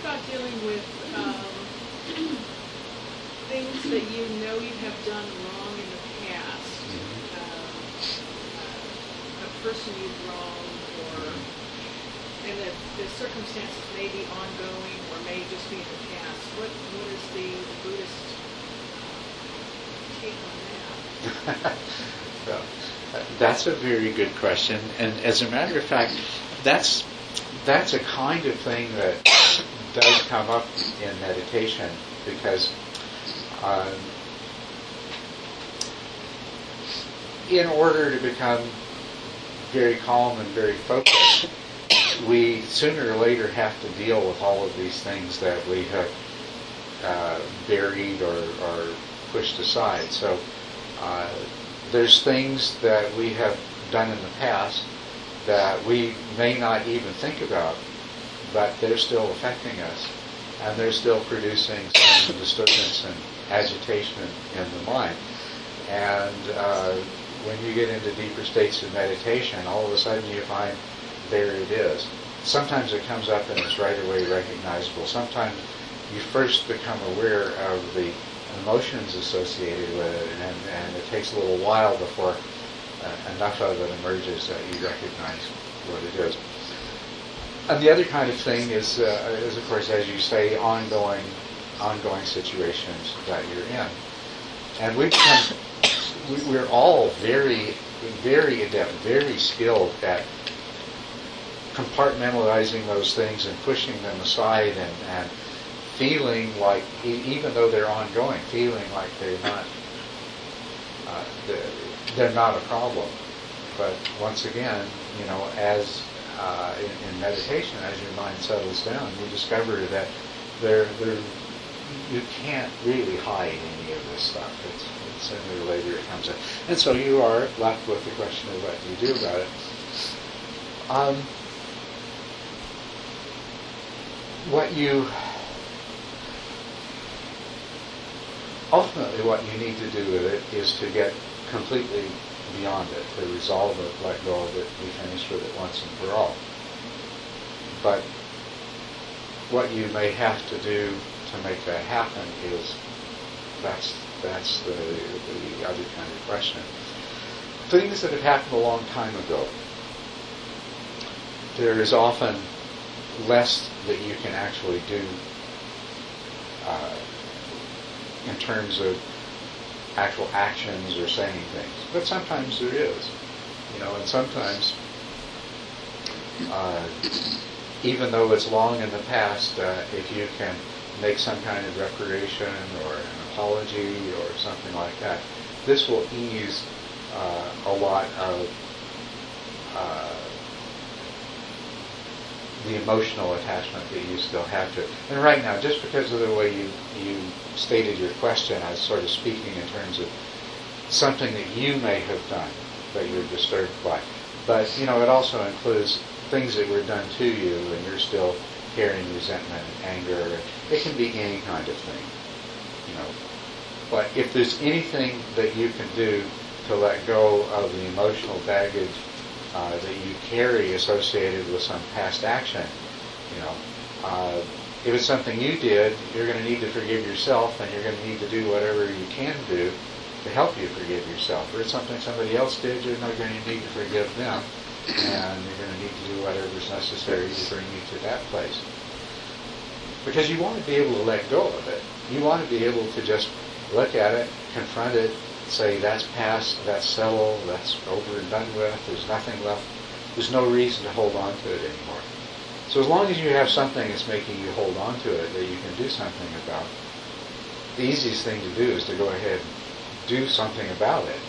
about dealing with um, things that you know you have done wrong in the past? Um, A person you've wronged or, and that the circumstances may be ongoing or may just be in the past. What, what is the Buddhist take on that? So, That's a very good question, and as a matter of fact, that's that's a kind of thing that does come up in meditation because um, in order to become very calm and very focused, we sooner or later have to deal with all of these things that we have uh, buried or, or pushed aside. So uh, there's things that we have done in the past that we may not even think about, but they're still affecting us, and they're still producing some disturbance and agitation in the mind. And uh, when you get into deeper states of meditation, all of a sudden you find there it is. Sometimes it comes up and it's right away recognizable. Sometimes you first become aware of the emotions associated with it, and, and it takes a little while before uh, enough of it emerges that you recognize what it is. And the other kind of thing is, uh, is of course, as you say, ongoing, ongoing situations that you're in. And we're all very, very adept, very skilled at compartmentalizing those things and pushing them aside and, and feeling like, even though they're ongoing, feeling like they're not, uh, they're, they're not a problem. But once again, you know, as uh, in, in meditation, as your mind settles down, you discover that there, there, you can't really hide any of this stuff. It's, it's sooner or later it comes in, and so you are left with the question of what do you do about it. Um, what you ultimately what you need to do with it is to get completely beyond it, to resolve it, let go of it, be finish with it once and for all. But what you may have to do to make that happen is that's that's the, the other kind of question. Things that have happened a long time ago, there is often less that you can actually do uh, in terms of actual actions or saying things. But sometimes there is, you know, and sometimes, uh, even though it's long in the past, uh, if you can make some kind of reparation or an apology or something like that, this will ease uh, a lot of uh, the emotional attachment that you still have to it. And right now, just because of the way you, you stated your question, I was sort of speaking in terms of something that you may have done that you're disturbed by. But, you know, it also includes things that were done to you and you're still carrying resentment and anger. It can be any kind of thing, you know. But if there's anything that you can do to let go of the emotional baggage uh, that you carry associated with some past action, you know, uh, if it's something you did, you're going to need to forgive yourself, and you're going to need to do whatever you can do to help you forgive yourself. Or it's something somebody else did, you're not going to need to forgive them, and you're going to need to do whatever's necessary to bring you to that place. Because you want to be able to let go of it. You want to be able to just look at it, confront it, say that's past, that's settled, that's over and done with, there's nothing left. There's no reason to hold on to it anymore. So as long as you have something that's making you hold on to it that you can do something about, the easiest thing to do is to go ahead and do something about it.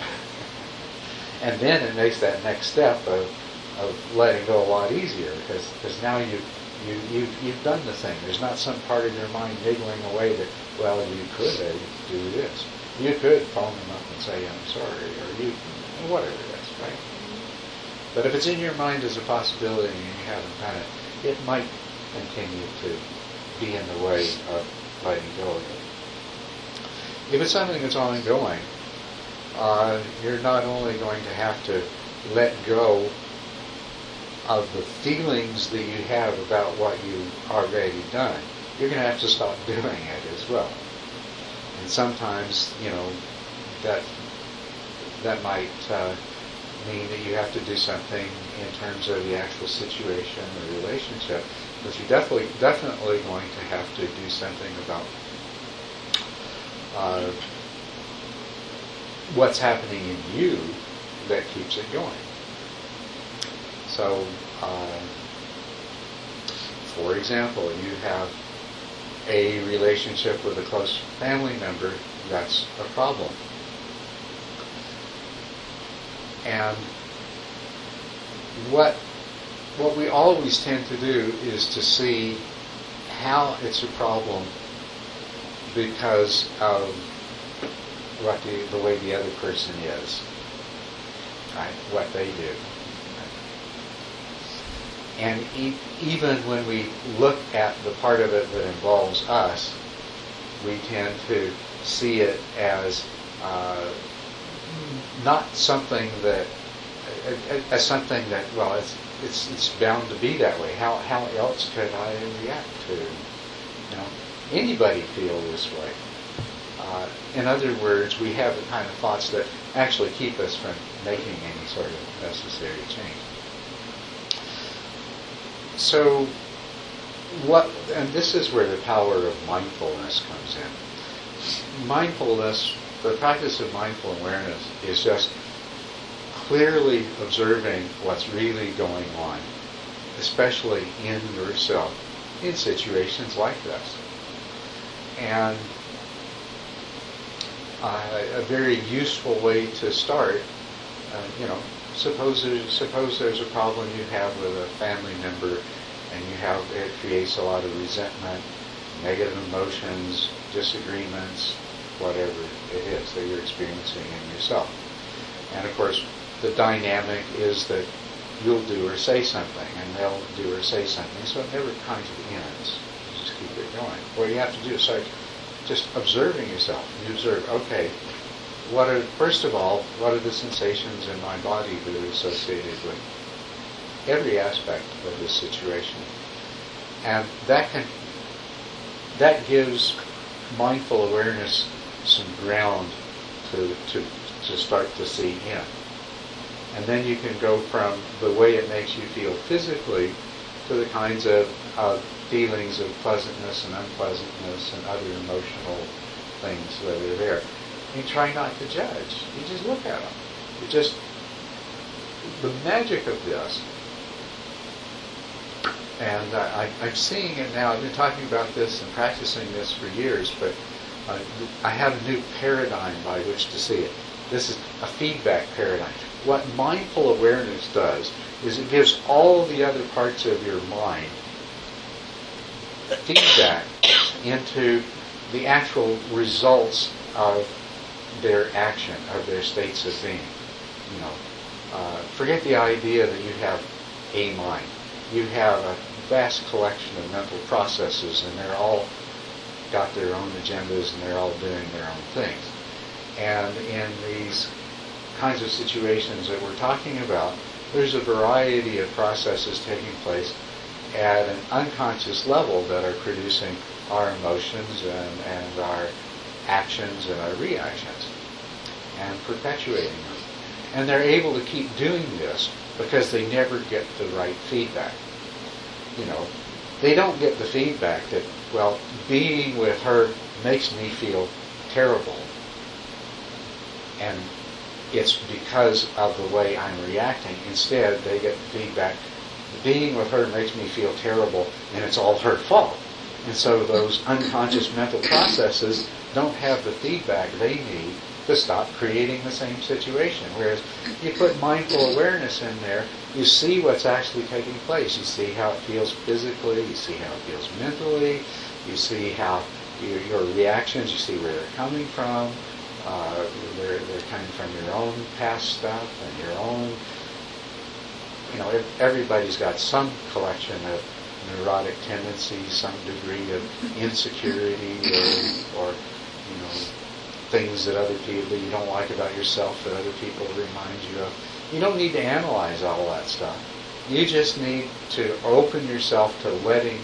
and then it makes that next step of, of letting go a lot easier because because now you you you've, you've done the thing. There's not some part of your mind niggling away that well you could uh, do this. You could phone them up and say I'm sorry, or you whatever it is, right? But if it's in your mind as a possibility and you haven't done it, it might continue to be in the way of letting go of it. If it's something that's ongoing, uh, you're not only going to have to let go of the feelings that you have about what you've already done, you're going to have to stop doing it as well. And sometimes, you know, that that might uh, mean that you have to do something in terms of the actual situation or relationship, but you're definitely definitely going to have to do something about uh, what's happening in you that keeps it going. So, uh, for example, you have a relationship with a close family member, that's a problem. And what what we always tend to do is to see how it's a problem because of what the, the way the other person is, right? What they do. And e- even when we look at the part of it that involves us, we tend to see it as uh, not something that as something that well it's it's it's bound to be that way. How how else could I react to you know anybody feel this way? Uh, in other words, we have the kind of thoughts that actually keep us from making any sort of necessary change. So, what, and this is where the power of mindfulness comes in. Mindfulness, the practice of mindful awareness is just clearly observing what's really going on, especially in yourself in situations like this. And uh, a very useful way to start, uh, you know, suppose there's, suppose there's a problem you have with a family member and you have it creates a lot of resentment, negative emotions, disagreements, whatever it is that you're experiencing in yourself. And of course, the dynamic is that you'll do or say something and they'll do or say something, so it never kind of ends. You just keep it going. What you have to do is start just observing yourself. You observe, okay, what are, first of all, what are the sensations in my body that are associated with every aspect of this situation? And that can, that gives mindful awareness some ground to, to, to start to see in. And then you can go from the way it makes you feel physically to the kinds of, of feelings of pleasantness and unpleasantness and other emotional things that are there you try not to judge. You just look at them. You just the magic of this, and I, am seeing it now. I've been talking about this and practicing this for years, but uh, I have a new paradigm by which to see it. This is a feedback paradigm. What mindful awareness does is it gives all the other parts of your mind feedback into the actual results of their action, of their states of being. You know, uh, forget the idea that you have a mind. You have a vast collection of mental processes, and they're all got their own agendas, and they're all doing their own things. And in these kinds of situations that we're talking about, there's a variety of processes taking place at an unconscious level that are producing our emotions and, and our actions and our reactions and perpetuating them. And they're able to keep doing this because they never get the right feedback. You know, they don't get the feedback that, well, being with her makes me feel terrible. And it's because of the way I'm reacting. Instead, they get the feedback, being with her makes me feel terrible, and it's all her fault. And so those unconscious mental processes don't have the feedback they need to stop creating the same situation. Whereas you put mindful awareness in there, you see what's actually taking place. You see how it feels physically, you see how it feels mentally, you see how your, your reactions, you see where they're coming from. Uh, they're, they're coming from your own past stuff and your own, you know, everybody's got some collection of neurotic tendency, some degree of insecurity or, or you know, things that other people you don't like about yourself that other people remind you of. You don't need to analyze all that stuff. You just need to open yourself to letting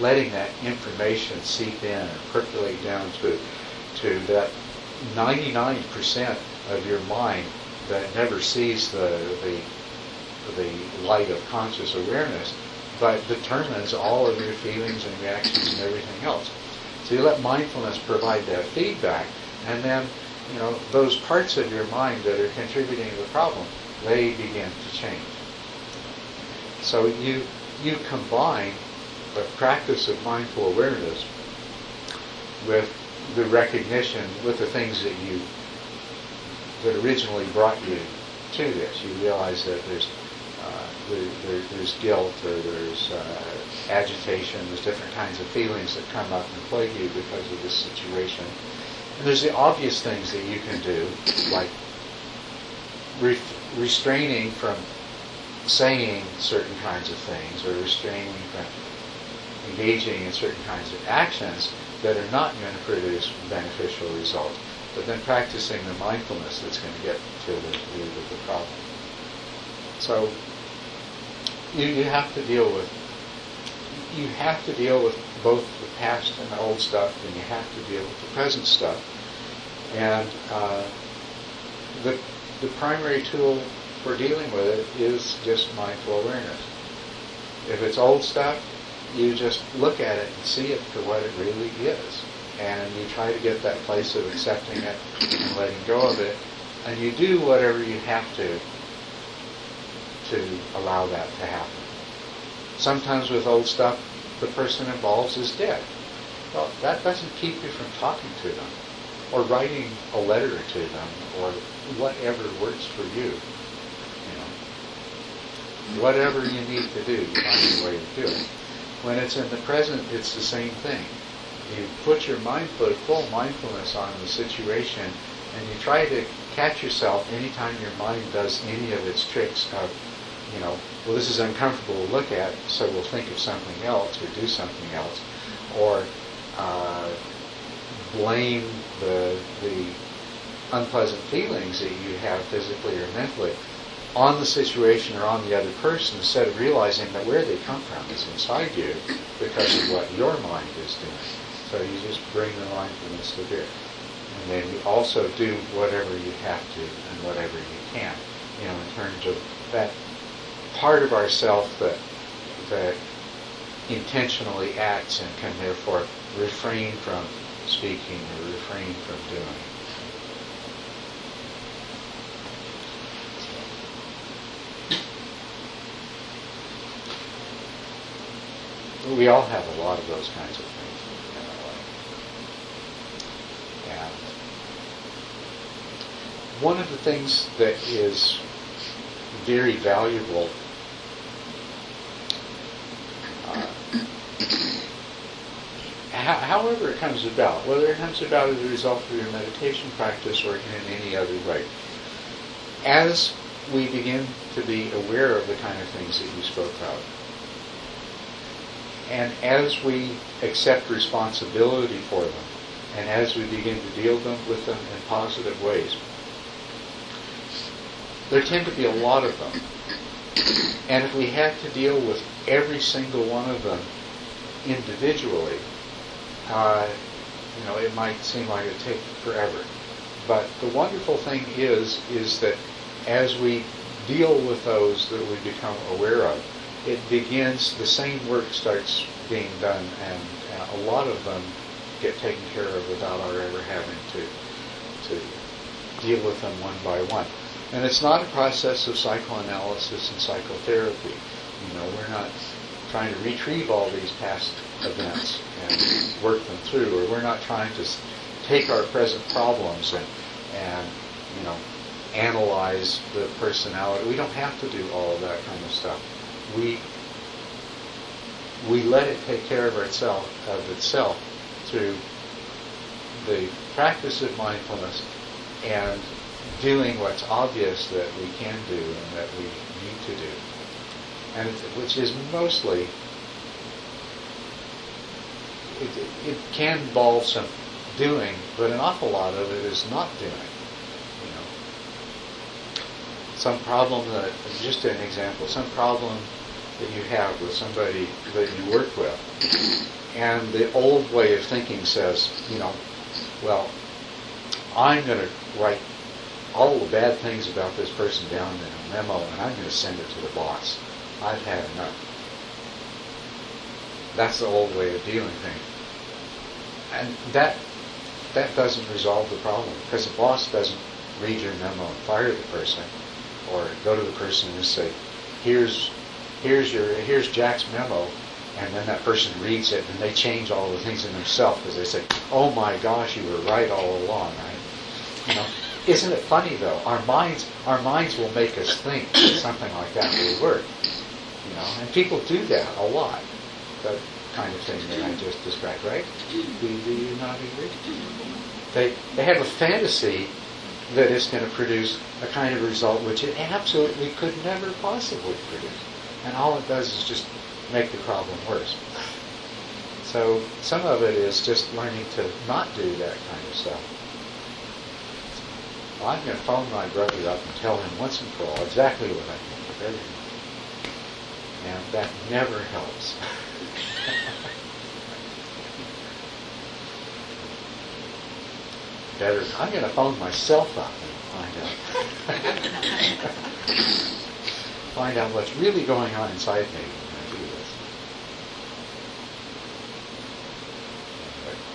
letting that information seep in and percolate down to, to that 99% of your mind that never sees the, the, the light of conscious awareness, but determines all of your feelings and reactions and everything else. So you let mindfulness provide that feedback, and then you know those parts of your mind that are contributing to the problem, they begin to change. So you you combine the practice of mindful awareness with the recognition, with the things that you that originally brought you to this. You realize that there's there, there, there's guilt or there's uh, agitation, there's different kinds of feelings that come up and plague you because of this situation. And there's the obvious things that you can do, like re- restraining from saying certain kinds of things or restraining from engaging in certain kinds of actions that are not going to produce beneficial results, but then practicing the mindfulness that's going to get to the root of the problem. So you, you have to deal with you have to deal with both the past and the old stuff, and you have to deal with the present stuff. And uh, the the primary tool for dealing with it is just mindful awareness. If it's old stuff, you just look at it and see it for what it really is. And you try to get that place of accepting it and letting go of it. And you do whatever you have to to allow that to happen. Sometimes with old stuff, the person involved is dead. Well, that doesn't keep you from talking to them or writing a letter to them or whatever works for you. You know, whatever you need to do, find a way to do it. When it's in the present, it's the same thing. You put your mind, put full mindfulness on the situation, and you try to catch yourself anytime your mind does any of its tricks of, you know, well, this is uncomfortable to look at, so we'll think of something else or do something else, or uh, blame the the unpleasant feelings that you have physically or mentally on the situation or on the other person instead of realizing that where they come from is inside you because of what your mind is doing. So you just bring the mindfulness to bear. And then you also do whatever you have to and whatever you can, you know, in terms of that part of ourself that that intentionally acts and can therefore refrain from speaking or refrain from doing. we all have a lot of those kinds of things in our life. And one of the things that is very valuable however it comes about, whether it comes about as a result of your meditation practice or in any other way, as we begin to be aware of the kind of things that you spoke of, and as we accept responsibility for them, and as we begin to deal them with them in positive ways, there tend to be a lot of them. And if we had to deal with every single one of them individually, uh, you know, it might seem like it take forever. But the wonderful thing is, is that as we deal with those that we become aware of, it begins, the same work starts being done, and uh, a lot of them get taken care of without our ever having to to deal with them one by one. And it's not a process of psychoanalysis and psychotherapy. You know, we're not trying to retrieve all these past events and work them through, or we're not trying to take our present problems and and you know analyze the personality. We don't have to do all of that kind of stuff. We we let it take care of itself of itself through the practice of mindfulness and doing what's obvious that we can do and that we need to do, and which is mostly it, it can involve some doing, but an awful lot of it is not doing You know, some problem that, just an example, some problem that you have with somebody that you work with. And the old way of thinking says, you know, well, I'm going to write all the bad things about this person down in a memo and I'm going to send it to the boss. I've had enough. That's the old way of dealing things. And that that doesn't resolve the problem because the boss doesn't read your memo and fire the person or go to the person and say, here's here's your here's Jack's memo and then that person reads it and they change all the things in themselves because they say, oh my gosh, you were right all along. I, you know, isn't it funny though? Our minds our minds will make us think that something like that will work. You know, and people do that a lot. That kind of thing that I just described, right? Do, do you not agree? They they have a fantasy that it's going to produce a kind of result which it absolutely could never possibly produce. And all it does is just make the problem worse. So some of it is just learning to not do that kind of stuff. Well, I'm going to phone my brother up and tell him once and for all exactly what I think of everything. And that never helps. Better, I'm going to phone myself up and find out. find out what's really going on inside me